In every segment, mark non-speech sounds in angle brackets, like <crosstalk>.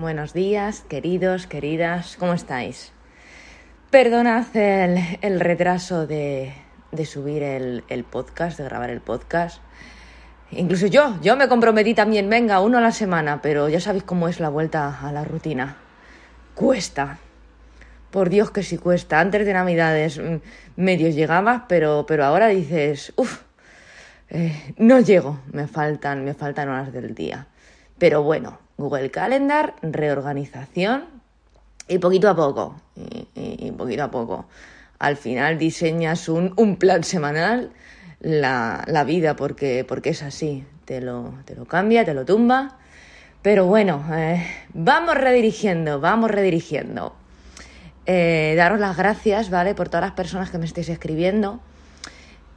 buenos días, queridos, queridas, ¿cómo estáis? Perdonad el, retraso de, subir el, el, podcast, de grabar el podcast. Incluso yo, yo me comprometí también, venga, uno a la semana, pero ya sabéis cómo es la vuelta a la rutina. Cuesta. Por Dios que sí cuesta. Antes de Navidades mm, medios llegabas, pero, pero ahora dices, uff, eh, no llego, me faltan, me faltan horas del día. Pero bueno, Google Calendar, reorganización y poquito a poco, y, poquito a poco. Al final diseñas un, un plan semanal la, la vida porque, porque es así, te lo, te lo cambia, te lo tumba. Pero bueno, eh, vamos redirigiendo, vamos redirigiendo. Eh, daros las gracias, ¿vale? Por todas las personas que me estáis escribiendo,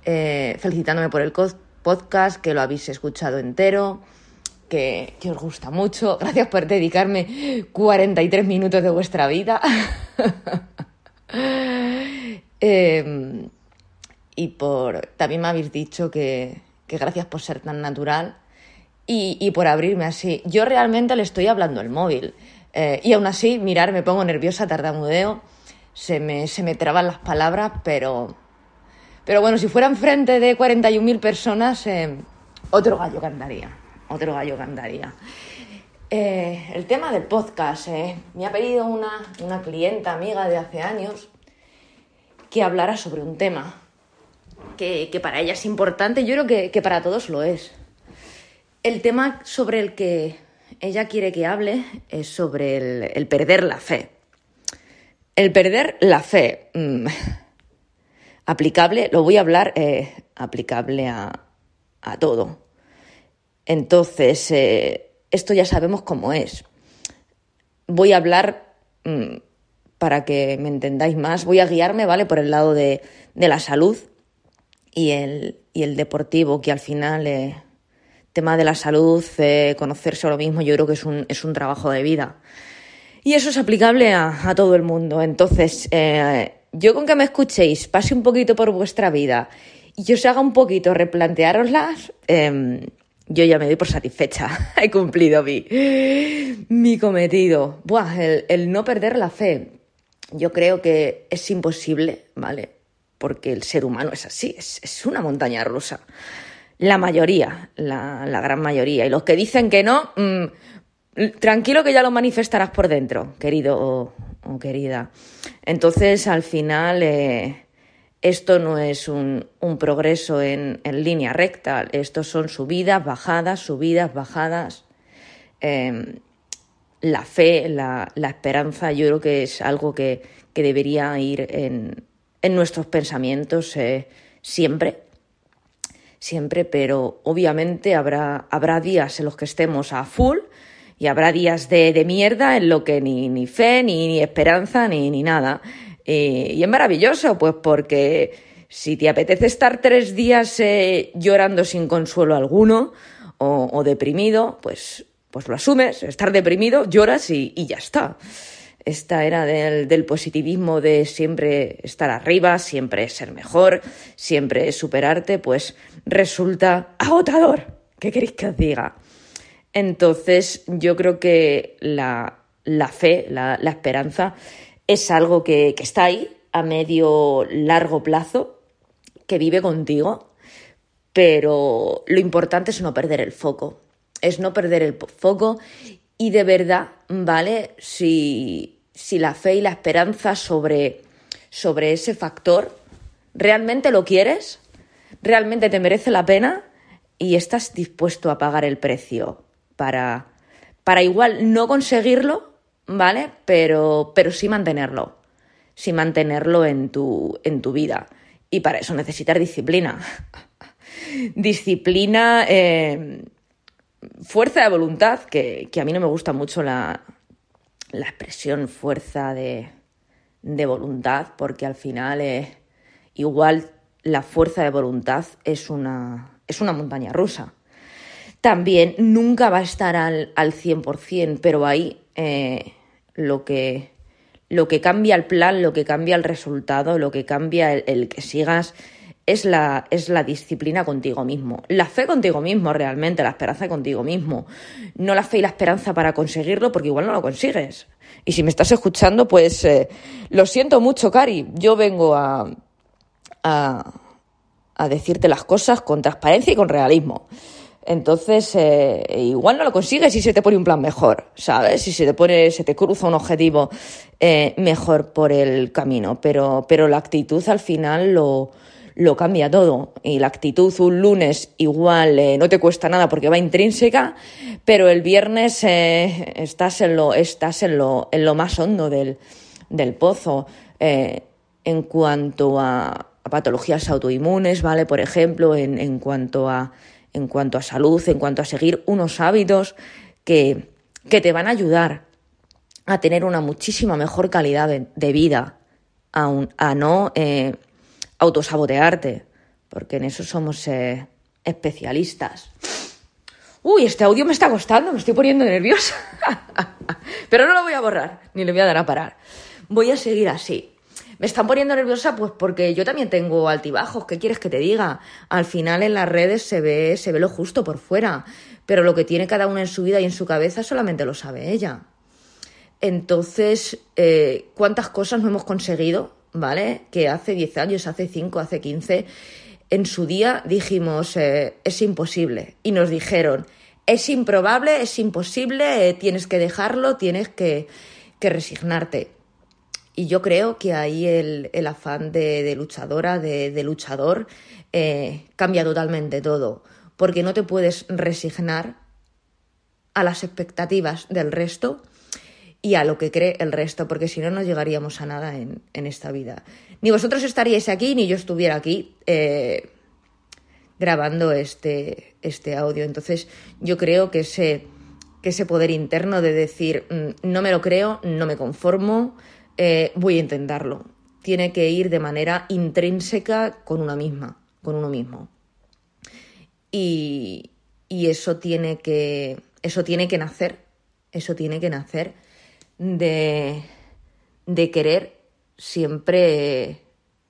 eh, felicitándome por el podcast, que lo habéis escuchado entero, que, que, os gusta mucho. Gracias por dedicarme 43 minutos de vuestra vida. <laughs> eh, y por también me habéis dicho que, gracias por ser tan natural y, por abrirme así. Yo realmente le estoy hablando al móvil eh, y aún así, mirar, me pongo nerviosa, tartamudeo, se me, se me traban las palabras, pero, pero bueno, si fuera enfrente de 41.000 personas, eh, otro gallo cantaría, otro gallo cantaría. Eh, el tema del podcast, me ha pedido una, una clienta amiga de hace años que hablara sobre un tema que, para ella es importante, yo creo que, para todos lo es. El tema sobre el que ella quiere que hable es sobre el, perder la fe. El perder la fe. Mm, aplicable, lo voy a hablar eh, aplicable a, todo. Entonces, eh, esto ya sabemos cómo es. Voy a hablar mm, para que me entendáis más, voy a guiarme, ¿vale? Por el lado de, de la salud y el, y el deportivo, que al final, eh, tema de la salud, eh, conocerse a lo mismo, yo creo que es un, es un trabajo de vida. Y eso es aplicable a, todo el mundo. Entonces, yo con que me escuchéis, pase un poquito por vuestra vida y os haga un poquito replantearoslas, em, yo ya me doy por satisfecha. <laughs> He cumplido mi, cometido. Buah, el, el no perder la fe. Yo creo que es imposible, ¿vale? porque el ser humano es así, es, una montaña rusa. La mayoría, la, gran mayoría. Y los que dicen que no, mm, tranquilo que ya lo manifestarás por dentro, querido o, querida. Entonces, al final, eh, esto no es un, progreso en, línea recta, esto son subidas, bajadas, subidas, bajadas. Em, la fe, la, esperanza, yo creo que es algo que debería ir en, nuestros pensamientos eh, siempre, siempre, pero obviamente habrá, días en los que estemos a full y habrá días de, mierda en lo que ni, fe, ni, esperanza, ni nada. Y es maravilloso, pues porque si te apetece estar tres días eh, llorando sin consuelo alguno o, deprimido, pues, pues lo asumes, estar deprimido, lloras y, ya está esta era del, positivismo de siempre estar arriba, siempre ser mejor, siempre superarte, pues resulta agotador. ¿Qué queréis que os diga? Entonces, yo creo que la, fe, la, esperanza, es algo que, que está ahí a medio largo plazo, que vive contigo, pero lo importante es no perder el foco. Es no perder el foco y de verdad, ¿vale? Si, si la fe y la esperanza sobre, sobre ese factor, ¿realmente lo quieres? ¿Realmente te merece la pena? Y estás dispuesto a pagar el precio para, para igual no conseguirlo, ¿vale? Pero, pero sí mantenerlo. Sí mantenerlo en tu, en tu vida. Y para eso necesitas disciplina. <laughs> disciplina, eh, fuerza de voluntad, que, a mí no me gusta mucho la, la expresión fuerza de, de voluntad, porque al final eh, igual la fuerza de voluntad es una, es una montaña rusa. También nunca va a estar al, al 100%, pero ahí eh, lo, que, lo que cambia el plan, lo que cambia el resultado, lo que cambia el, que sigas es la, es la disciplina contigo mismo. La fe contigo mismo realmente, la esperanza contigo mismo. No la fe y la esperanza para conseguirlo porque igual no lo consigues. Y si me estás escuchando, pues eh, lo siento mucho, Cari. Yo vengo a, a, a decirte las cosas con transparencia y con realismo. Entonces, eh, igual no lo consigues si se te pone un plan mejor, ¿sabes? Si se te pone, se te cruza un objetivo eh, mejor por el camino. Pero, pero la actitud al final lo, lo cambia todo. Y la actitud un lunes igual eh, no te cuesta nada porque va intrínseca, pero el viernes estás, en lo, estás en, lo, en lo más hondo del, del pozo. En cuanto a, patologías autoinmunes, ¿vale? Por ejemplo, en, en, cuanto a, en cuanto a salud, en cuanto a seguir unos hábitos que, que te van a ayudar a tener una muchísima mejor calidad de, vida, a, a no autosabotearte, porque en eso somos eh, especialistas. Uy, este audio me está costando, me estoy poniendo nerviosa. <laughs> Pero no lo voy a borrar, ni le voy a dar a parar. Voy a seguir así. Me están poniendo nerviosa pues porque yo también tengo altibajos, ¿qué quieres que te diga? Al final en las redes se ve, se ve lo justo por fuera, pero lo que tiene cada uno en su vida y en su cabeza solamente lo sabe ella. Entonces, eh, ¿cuántas cosas no hemos conseguido ¿vale? Que hace 10 años, hace 5, hace 15, en su día dijimos, eh, es imposible. Y nos dijeron, es improbable, es imposible, eh, tienes que dejarlo, tienes que, que, resignarte. Y yo creo que ahí el, el afán de, de, luchadora, de, luchador, eh, cambia totalmente todo. Porque no te puedes resignar a las expectativas del resto y a lo que cree el resto, porque si no, no llegaríamos a nada en, en, esta vida. Ni vosotros estaríais aquí, ni yo estuviera aquí eh, grabando este, este audio. Entonces, yo creo que ese, que ese poder interno de decir, mm, no me lo creo, no me conformo, eh, voy a intentarlo. Tiene que ir de manera intrínseca con una misma, con uno mismo. Y, y eso tiene que. Eso tiene que nacer. Eso tiene que nacer de, de querer siempre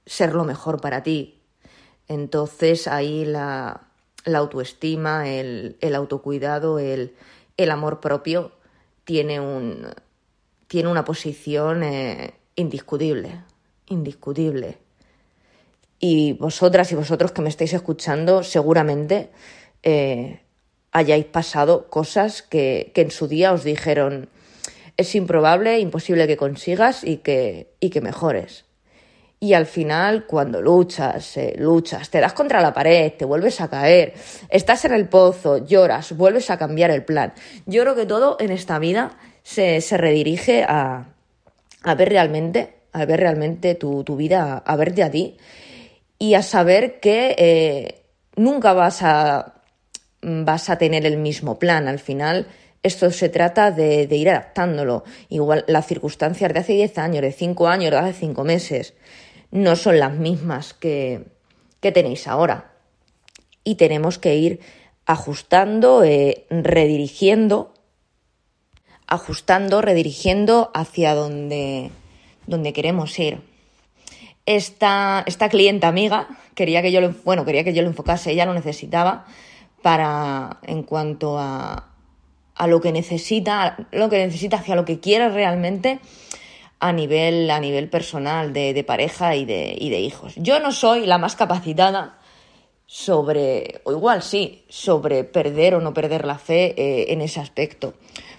ser lo mejor para ti. Entonces ahí la, la autoestima, el, el autocuidado, el, el, amor propio tiene, un, tiene una posición eh, indiscutible, indiscutible. Y vosotras y vosotros que me estáis escuchando seguramente eh, hayáis pasado cosas que, que en su día os dijeron, es improbable, imposible que consigas y que, y que mejores. Y al final, cuando luchas, eh, luchas, te das contra la pared, te vuelves a caer, estás en el pozo, lloras, vuelves a cambiar el plan. Yo creo que todo en esta vida se, se redirige a, a, ver realmente, a ver realmente tu, tu, vida, a verte a ti y a saber que eh, nunca vas a, vas a tener el mismo plan. Al final, esto se trata de, ir adaptándolo. Igual las circunstancias de hace 10 años, de 5 años, de hace 5 meses, no son las mismas que, que tenéis ahora. Y tenemos que ir ajustando, eh, redirigiendo, ajustando, redirigiendo hacia donde, donde queremos ir. Esta, esta clienta amiga quería que yo lo, bueno, quería que yo lo enfocase, ella lo necesitaba para en cuanto a, a lo que necesita, lo que necesita hacia lo que quiere realmente a nivel, a nivel personal, de, pareja y de, y de hijos. Yo no soy la más capacitada sobre, o igual sí, sobre perder o no perder la fe eh, en ese aspecto.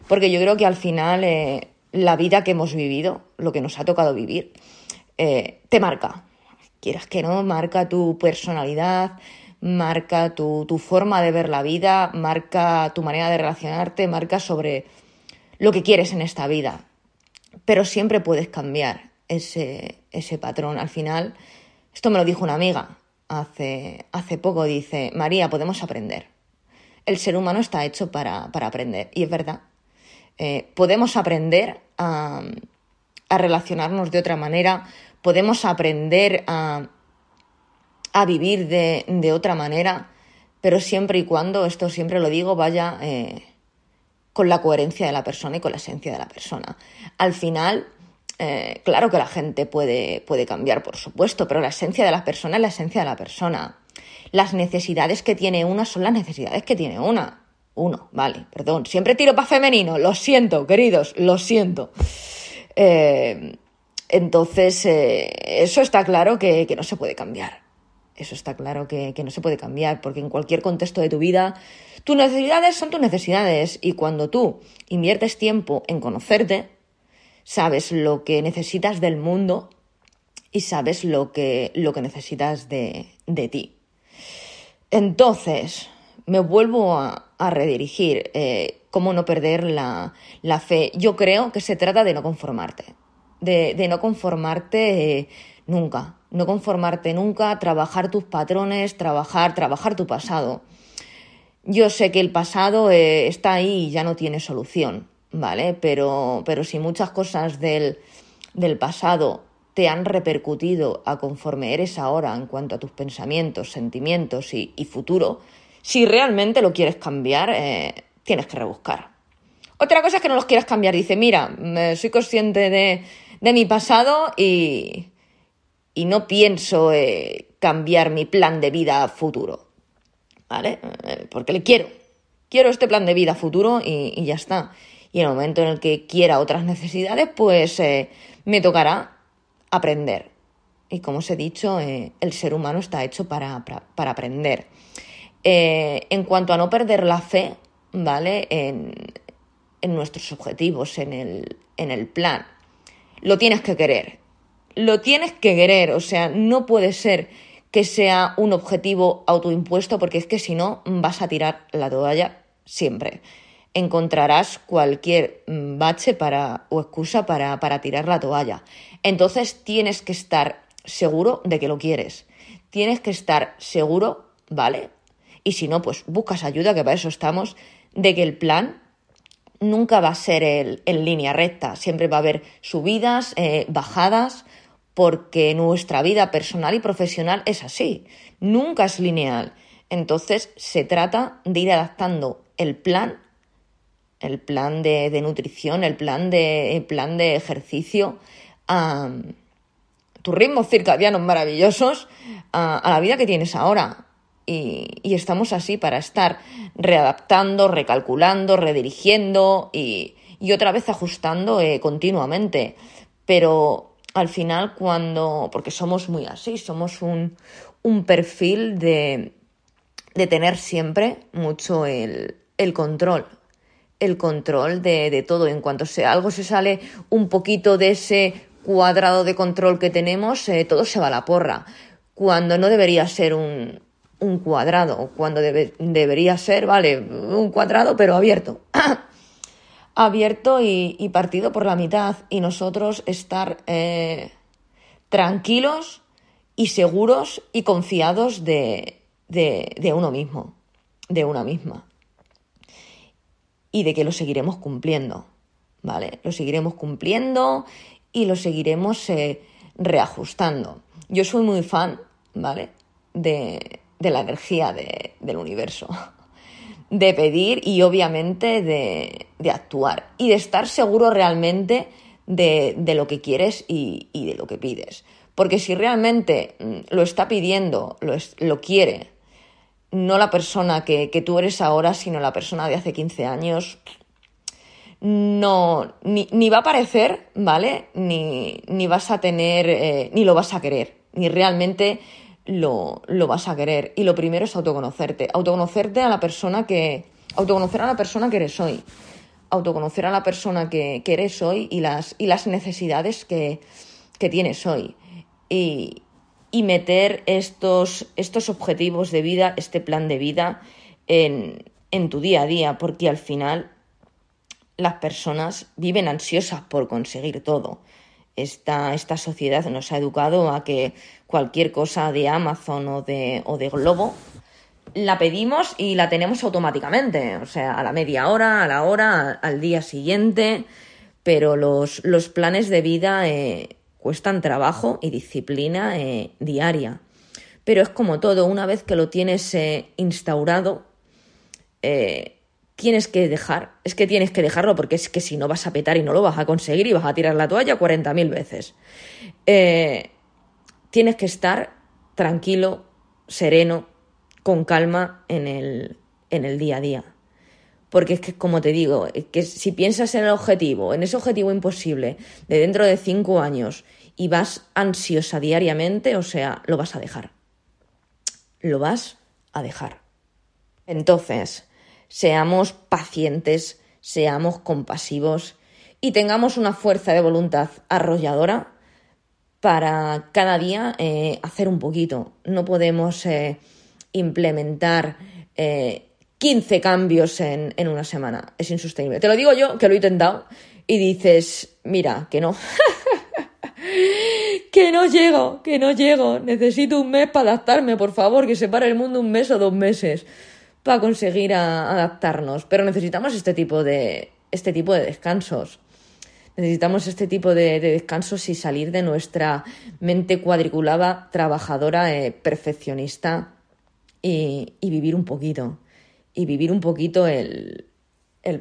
Porque yo creo que al final eh, la vida que hemos vivido, lo que nos ha tocado vivir, eh, te marca. Quieras que no, marca tu personalidad, marca tu, tu, forma de ver la vida, marca tu manera de relacionarte, marca sobre lo que quieres en esta vida. Pero siempre puedes cambiar ese, ese patrón. Al final, esto me lo dijo una amiga hace, hace poco, dice, María, podemos aprender. El ser humano está hecho para, para aprender, y es verdad. Eh, podemos aprender a, relacionarnos de otra manera, podemos aprender a vivir de, de, otra manera, pero siempre y cuando, esto siempre lo digo, vaya eh, con la coherencia de la persona y con la esencia de la persona. Al final, eh, claro que la gente puede, puede cambiar, por supuesto, pero la esencia de la persona es la esencia de la persona. Las necesidades que tiene una son las necesidades que tiene una. Uno, vale, perdón. Siempre tiro para femenino. Lo siento, queridos, lo siento. Eh, entonces, eh, eso está claro que, no se puede cambiar. Eso está claro que, que, no se puede cambiar, porque en cualquier contexto de tu vida, tus necesidades son tus necesidades. Y cuando tú inviertes tiempo en conocerte, sabes lo que necesitas del mundo y sabes lo que, lo que necesitas de, de ti. Entonces, me vuelvo a, redirigir. Eh, ¿Cómo no perder la, fe? Yo creo que se trata de no conformarte. De, no conformarte eh, nunca. No conformarte nunca, trabajar tus patrones, trabajar, trabajar tu pasado. Yo sé que el pasado eh, está ahí y ya no tiene solución, ¿vale? Pero, pero si muchas cosas del, del pasado te han repercutido a conforme eres ahora en cuanto a tus pensamientos, sentimientos y, futuro, si realmente lo quieres cambiar, eh, tienes que rebuscar. Otra cosa es que no los quieras cambiar. Dice, mira, soy consciente de, mi pasado y, y no pienso eh, cambiar mi plan de vida futuro. ¿Vale? Eh, porque le quiero. Quiero este plan de vida futuro y, ya está. Y en el momento en el que quiera otras necesidades, pues me tocará aprender. Y como os he dicho, eh, el ser humano está hecho para, aprender. Eh, en cuanto a no perder la fe, ¿vale? En, nuestros objetivos, en el, en el plan. Lo tienes que querer. Lo tienes que querer. O sea, no puede ser que sea un objetivo autoimpuesto porque es que si no vas a tirar la toalla siempre. Encontrarás cualquier mm, bache para, o excusa para, para tirar la toalla. Entonces tienes que estar seguro de que lo quieres. Tienes que estar seguro, ¿vale? Y si no, pues buscas ayuda, que para eso estamos, de que el plan nunca va a ser en línea recta. Siempre va a haber subidas, eh, bajadas, porque nuestra vida personal y profesional es así. Nunca es lineal. Entonces se trata de ir adaptando el plan, el plan de, nutrición, el plan de, el plan de ejercicio, a tus ritmos circadianos maravillosos, a, la vida que tienes ahora. Y, estamos así para estar readaptando, recalculando, redirigiendo y, otra vez ajustando eh, continuamente. Pero al final cuando, porque somos muy así, somos un, perfil de, tener siempre mucho el, control, el control de, todo. En cuanto sea, algo se sale un poquito de ese cuadrado de control que tenemos, eh, todo se va a la porra. Cuando no debería ser un, un cuadrado, cuando debería ser, vale, un cuadrado pero abierto. <clears throat> abierto y, partido por la mitad y nosotros estar eh, tranquilos y seguros y confiados de, de, uno mismo, de una misma. Y de que lo seguiremos cumpliendo, ¿vale? Lo seguiremos cumpliendo y lo seguiremos eh, reajustando. Yo soy muy fan, ¿vale? De, la energía del universo, de pedir y obviamente de, actuar y de estar seguro realmente de, lo que quieres y, de lo que pides. Porque si realmente mm, lo está pidiendo, lo, lo quiere, no la persona que, que, tú eres ahora, sino la persona de hace 15 años, no, ni, va a aparecer, ¿vale? Ni, ni vas a tener, eh, ni lo vas a querer, ni realmente lo, lo, vas a querer. Y lo primero es autoconocerte, autoconocerte a la persona que, autoconocer a la persona que eres hoy, autoconocer a la persona que, eres hoy y las, y las necesidades que, que tienes hoy. Y, y meter estos, estos objetivos de vida, este plan de vida en, en tu día a día, porque al final las personas viven ansiosas por conseguir todo. Esta, esta sociedad nos ha educado a que cualquier cosa de Amazon o de, o de Globo la pedimos y la tenemos automáticamente, o sea, a la media hora, a la hora, al día siguiente, pero los, los planes de vida eh, cuestan trabajo y disciplina eh, diaria. Pero es como todo, una vez que lo tienes eh, instaurado, tienes que dejar, es que tienes que dejarlo porque es que si no vas a petar y no lo vas a conseguir y vas a tirar la toalla 40.000 veces. Eh, tienes que estar tranquilo, sereno, con calma en el, en el día a día. Porque es que, como te digo, que si piensas en el objetivo, en ese objetivo imposible de dentro de cinco años y vas ansiosa diariamente, o sea, lo vas a dejar. Lo vas a dejar. Entonces, seamos pacientes, seamos compasivos y tengamos una fuerza de voluntad arrolladora para cada día eh, hacer un poquito. No podemos eh, implementar 15 eh, cambios en, en una semana. Es insostenible. Te lo digo yo, que lo he intentado, y dices, mira, que no. <laughs> que no llego, que no llego. Necesito un mes para adaptarme, por favor, que se pare el mundo un mes o dos meses para conseguir adaptarnos. Pero necesitamos este tipo de, este tipo de descansos. Necesitamos este tipo de, descansos y salir de nuestra mente cuadriculada, trabajadora, eh, perfeccionista y, vivir un poquito. Y vivir un poquito el,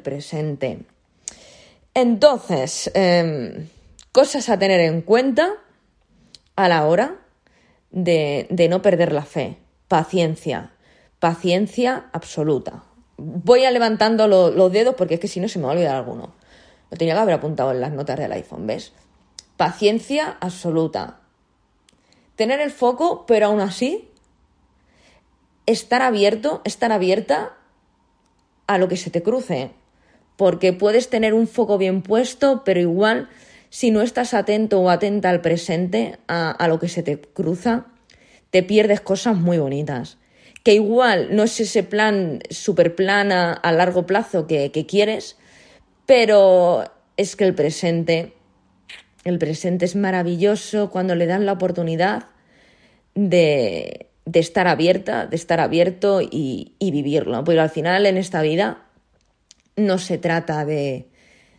presente. Entonces, em, cosas a tener en cuenta a la hora de, no perder la fe. Paciencia, paciencia absoluta. Voy a levantando los dedos porque es que si no se me va a olvidar alguno. Lo tenía que haber apuntado en las notas del iPhone, ¿ves? Paciencia absoluta. Tener el foco, pero aún así, estar abierto, estar abierta a lo que se te cruce. Porque puedes tener un foco bien puesto, pero igual, si no estás atento o atenta al presente, a, lo que se te cruza, te pierdes cosas muy bonitas. Que igual no es ese plan super plan a, largo plazo que quieres, pero es que el presente, el presente es maravilloso cuando le dan la oportunidad de, de estar abierta, de estar abierto y, y, vivirlo. Porque al final en esta vida no se trata de,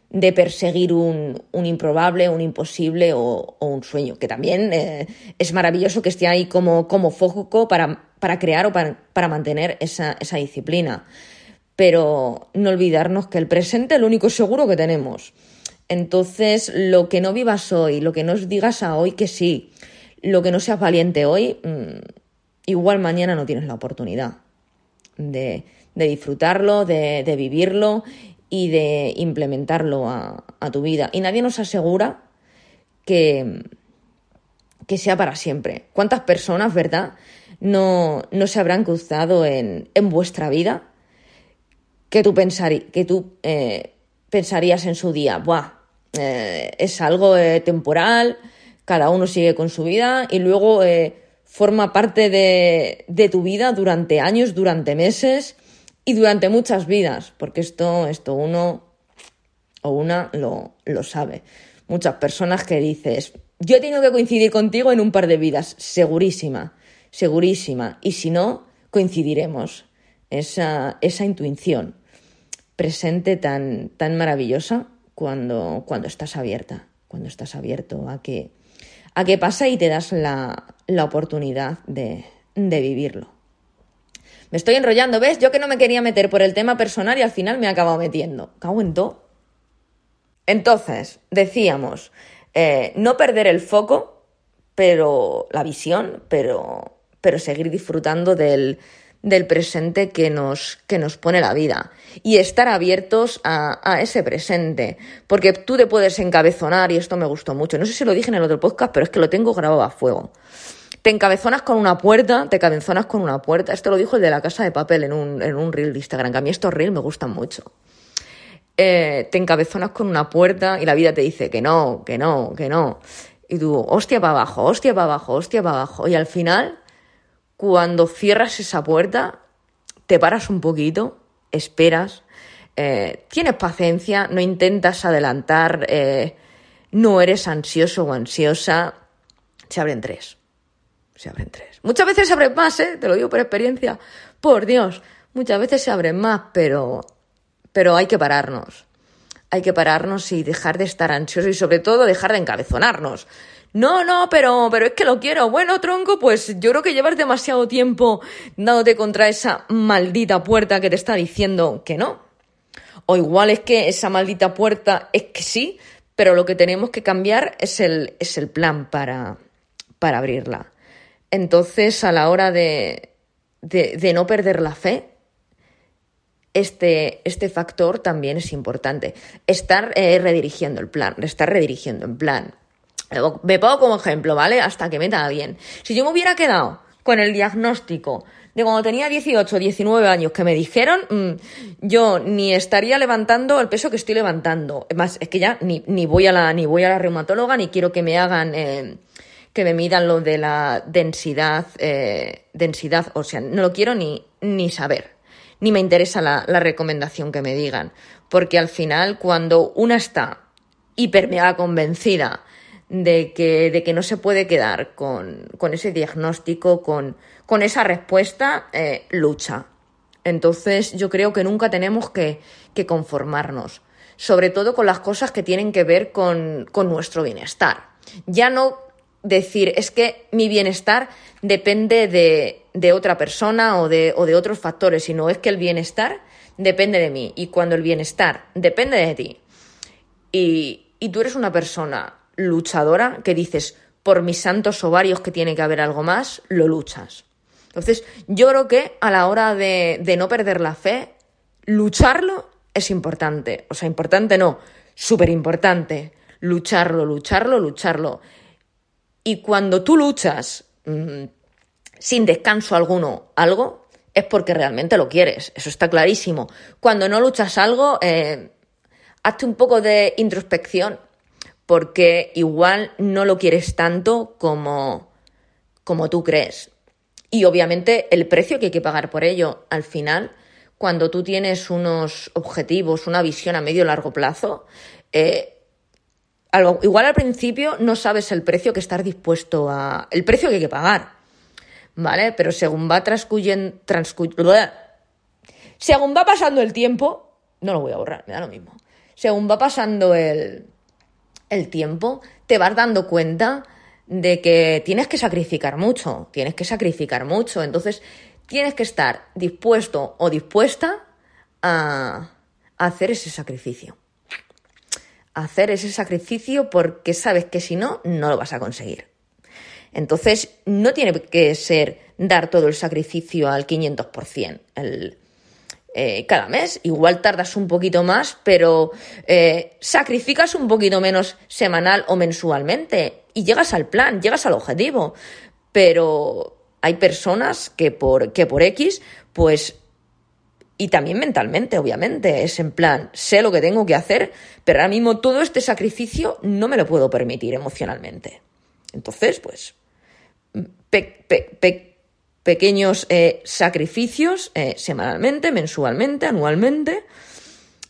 de perseguir un, un, improbable, un imposible o, un sueño, que también eh, es maravilloso que esté ahí como, como foco para, para crear o para, para mantener esa, esa disciplina pero no olvidarnos que el presente es lo único seguro que tenemos. Entonces, lo que no vivas hoy, lo que no digas a hoy que sí, lo que no seas valiente hoy, mm, igual mañana no tienes la oportunidad de, disfrutarlo, de, vivirlo y de implementarlo a, tu vida. Y nadie nos asegura que, que sea para siempre. ¿Cuántas personas, verdad, no, no se habrán cruzado en, en vuestra vida? Que tú, que tú eh, pensarías en su día, Buah, eh, es algo eh, temporal, cada uno sigue con su vida y luego forma parte de, de, tu vida durante años, durante meses y durante muchas vidas, porque esto, esto uno o una lo, lo sabe. Muchas personas que dices, yo he tenido que coincidir contigo en un par de vidas, segurísima, segurísima, y si no, coincidiremos. Esa, esa intuición presente tan, tan maravillosa cuando, cuando estás abierta, cuando estás abierto a que, a pasa y te das la, oportunidad de, de vivirlo. Me estoy enrollando, ¿ves? Yo que no me quería meter por el tema personal y al final me he acabado metiendo. Cago en todo. Entonces, decíamos, eh, no perder el foco, pero la visión, pero, pero seguir disfrutando del, del presente que nos, que nos pone la vida y estar abiertos a, ese presente, porque tú te puedes encabezonar y esto me gustó mucho. No sé si lo dije en el otro podcast, pero es que lo tengo grabado a fuego. Te encabezonas con una puerta, te cabezonas con una puerta. Esto lo dijo el de la casa de papel en un, en un reel de Instagram, que a mí estos reels me gustan mucho. Eh, te encabezonas con una puerta y la vida te dice que no, que no, que no. Y tú, hostia para abajo, hostia para abajo, hostia para abajo. Y al final cuando cierras esa puerta, te paras un poquito, esperas, eh, tienes paciencia, no intentas adelantar, eh, no eres ansioso o ansiosa, se abren tres. Se abren tres. Muchas veces se abren más, ¿eh? te lo digo por experiencia. Por Dios, muchas veces se abren más, pero, pero hay que pararnos. Hay que pararnos y dejar de estar ansiosos y sobre todo dejar de encabezonarnos. No, no, pero, pero es que lo quiero. Bueno, tronco, pues yo creo que llevas demasiado tiempo dándote contra esa maldita puerta que te está diciendo que no. O igual es que esa maldita puerta es que sí, pero lo que tenemos que cambiar es el, es el plan para, para abrirla. Entonces, a la hora de, de, no perder la fe, este, este, factor también es importante. Estar eh, redirigiendo el plan, estar redirigiendo el plan. Me pongo como ejemplo, ¿vale? Hasta que meta bien. Si yo me hubiera quedado con el diagnóstico de cuando tenía 18, 19 años que me dijeron, mm, yo ni estaría levantando el peso que estoy levantando. Más, es que ya ni, ni, voy, a la, ni voy a la reumatóloga, ni quiero que me hagan, eh, que me midan lo de la densidad, eh, densidad, o sea, no lo quiero ni, ni saber. Ni me interesa la, la recomendación que me digan. Porque al final, cuando una está hiper convencida de que, de que no se puede quedar con, con ese diagnóstico, con, con esa respuesta, eh, lucha. Entonces yo creo que nunca tenemos que, que, conformarnos, sobre todo con las cosas que tienen que ver con, con nuestro bienestar. Ya no decir, es que mi bienestar depende de, de otra persona o de, o de otros factores, sino es que el bienestar depende de mí. Y cuando el bienestar depende de ti y, y tú eres una persona luchadora que dices, por mis santos ovarios que tiene que haber algo más, lo luchas. Entonces, yo creo que a la hora de, no perder la fe, lucharlo es importante. O sea, importante no, súper importante. Lucharlo, lucharlo, lucharlo. Y cuando tú luchas mmm, sin descanso alguno algo, es porque realmente lo quieres. Eso está clarísimo. Cuando no luchas algo, eh, hazte un poco de introspección porque igual no lo quieres tanto como, como tú crees. Y obviamente el precio que hay que pagar por ello, al final, cuando tú tienes unos objetivos, una visión a medio y largo plazo, eh, algo, igual al principio no sabes el precio que estás dispuesto a. el precio que hay que pagar. ¿Vale? Pero según va transcurriendo. según va pasando el tiempo. No lo voy a borrar, me da lo mismo. Según va pasando el, el tiempo, te vas dando cuenta de que tienes que sacrificar mucho, tienes que sacrificar mucho, entonces tienes que estar dispuesto o dispuesta a, hacer ese sacrificio. hacer ese sacrificio porque sabes que si no, no lo vas a conseguir. Entonces, no tiene que ser dar todo el sacrificio al 500%. El, eh, cada mes. Igual tardas un poquito más, pero eh, sacrificas un poquito menos semanal o mensualmente y llegas al plan, llegas al objetivo. Pero hay personas que por, que por X, pues y también mentalmente, obviamente. Es en plan, sé lo que tengo que hacer, pero ahora mismo todo este sacrificio no me lo puedo permitir emocionalmente. Entonces, pues, pe, pequeños eh, sacrificios eh, semanalmente, mensualmente, anualmente,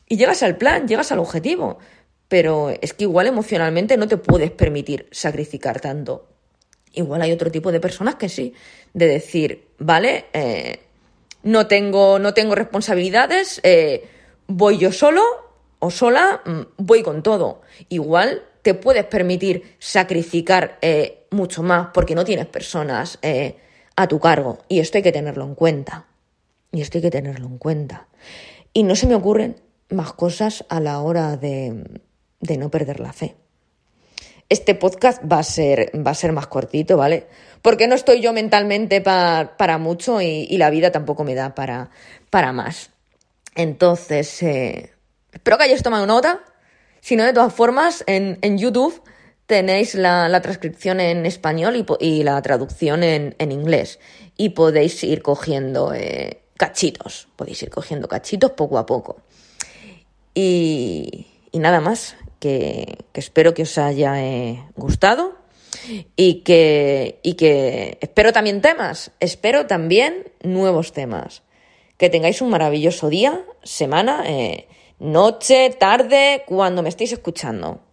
y llegas al plan, llegas al objetivo. Pero es que igual emocionalmente no te puedes permitir sacrificar tanto. Igual hay otro tipo de personas que sí, de decir, vale, eh, no, tengo, no tengo responsabilidades, voy yo solo o sola, mm, voy con todo. Igual te puedes permitir sacrificar mucho más porque no tienes personas a tu cargo. Y esto hay que tenerlo en cuenta. Y esto hay que tenerlo en cuenta. Y no se me ocurren más cosas a la hora de, de no perder la fe. Este podcast va a ser, va a ser más cortito, ¿vale? Porque no estoy yo mentalmente para mucho y, la vida tampoco me da para, para más. Entonces, eh, espero que hayáis tomado nota. Si no, de todas formas, en, en YouTube tenéis la, transcripción en español y, la traducción en, inglés. Y podéis ir cogiendo eh, cachitos, podéis ir cogiendo cachitos poco a poco. Y, nada más, que, espero que os haya eh, gustado y que, espero también temas, espero también nuevos temas. Que tengáis un maravilloso día, semana, eh, noche, tarde, cuando me estéis escuchando.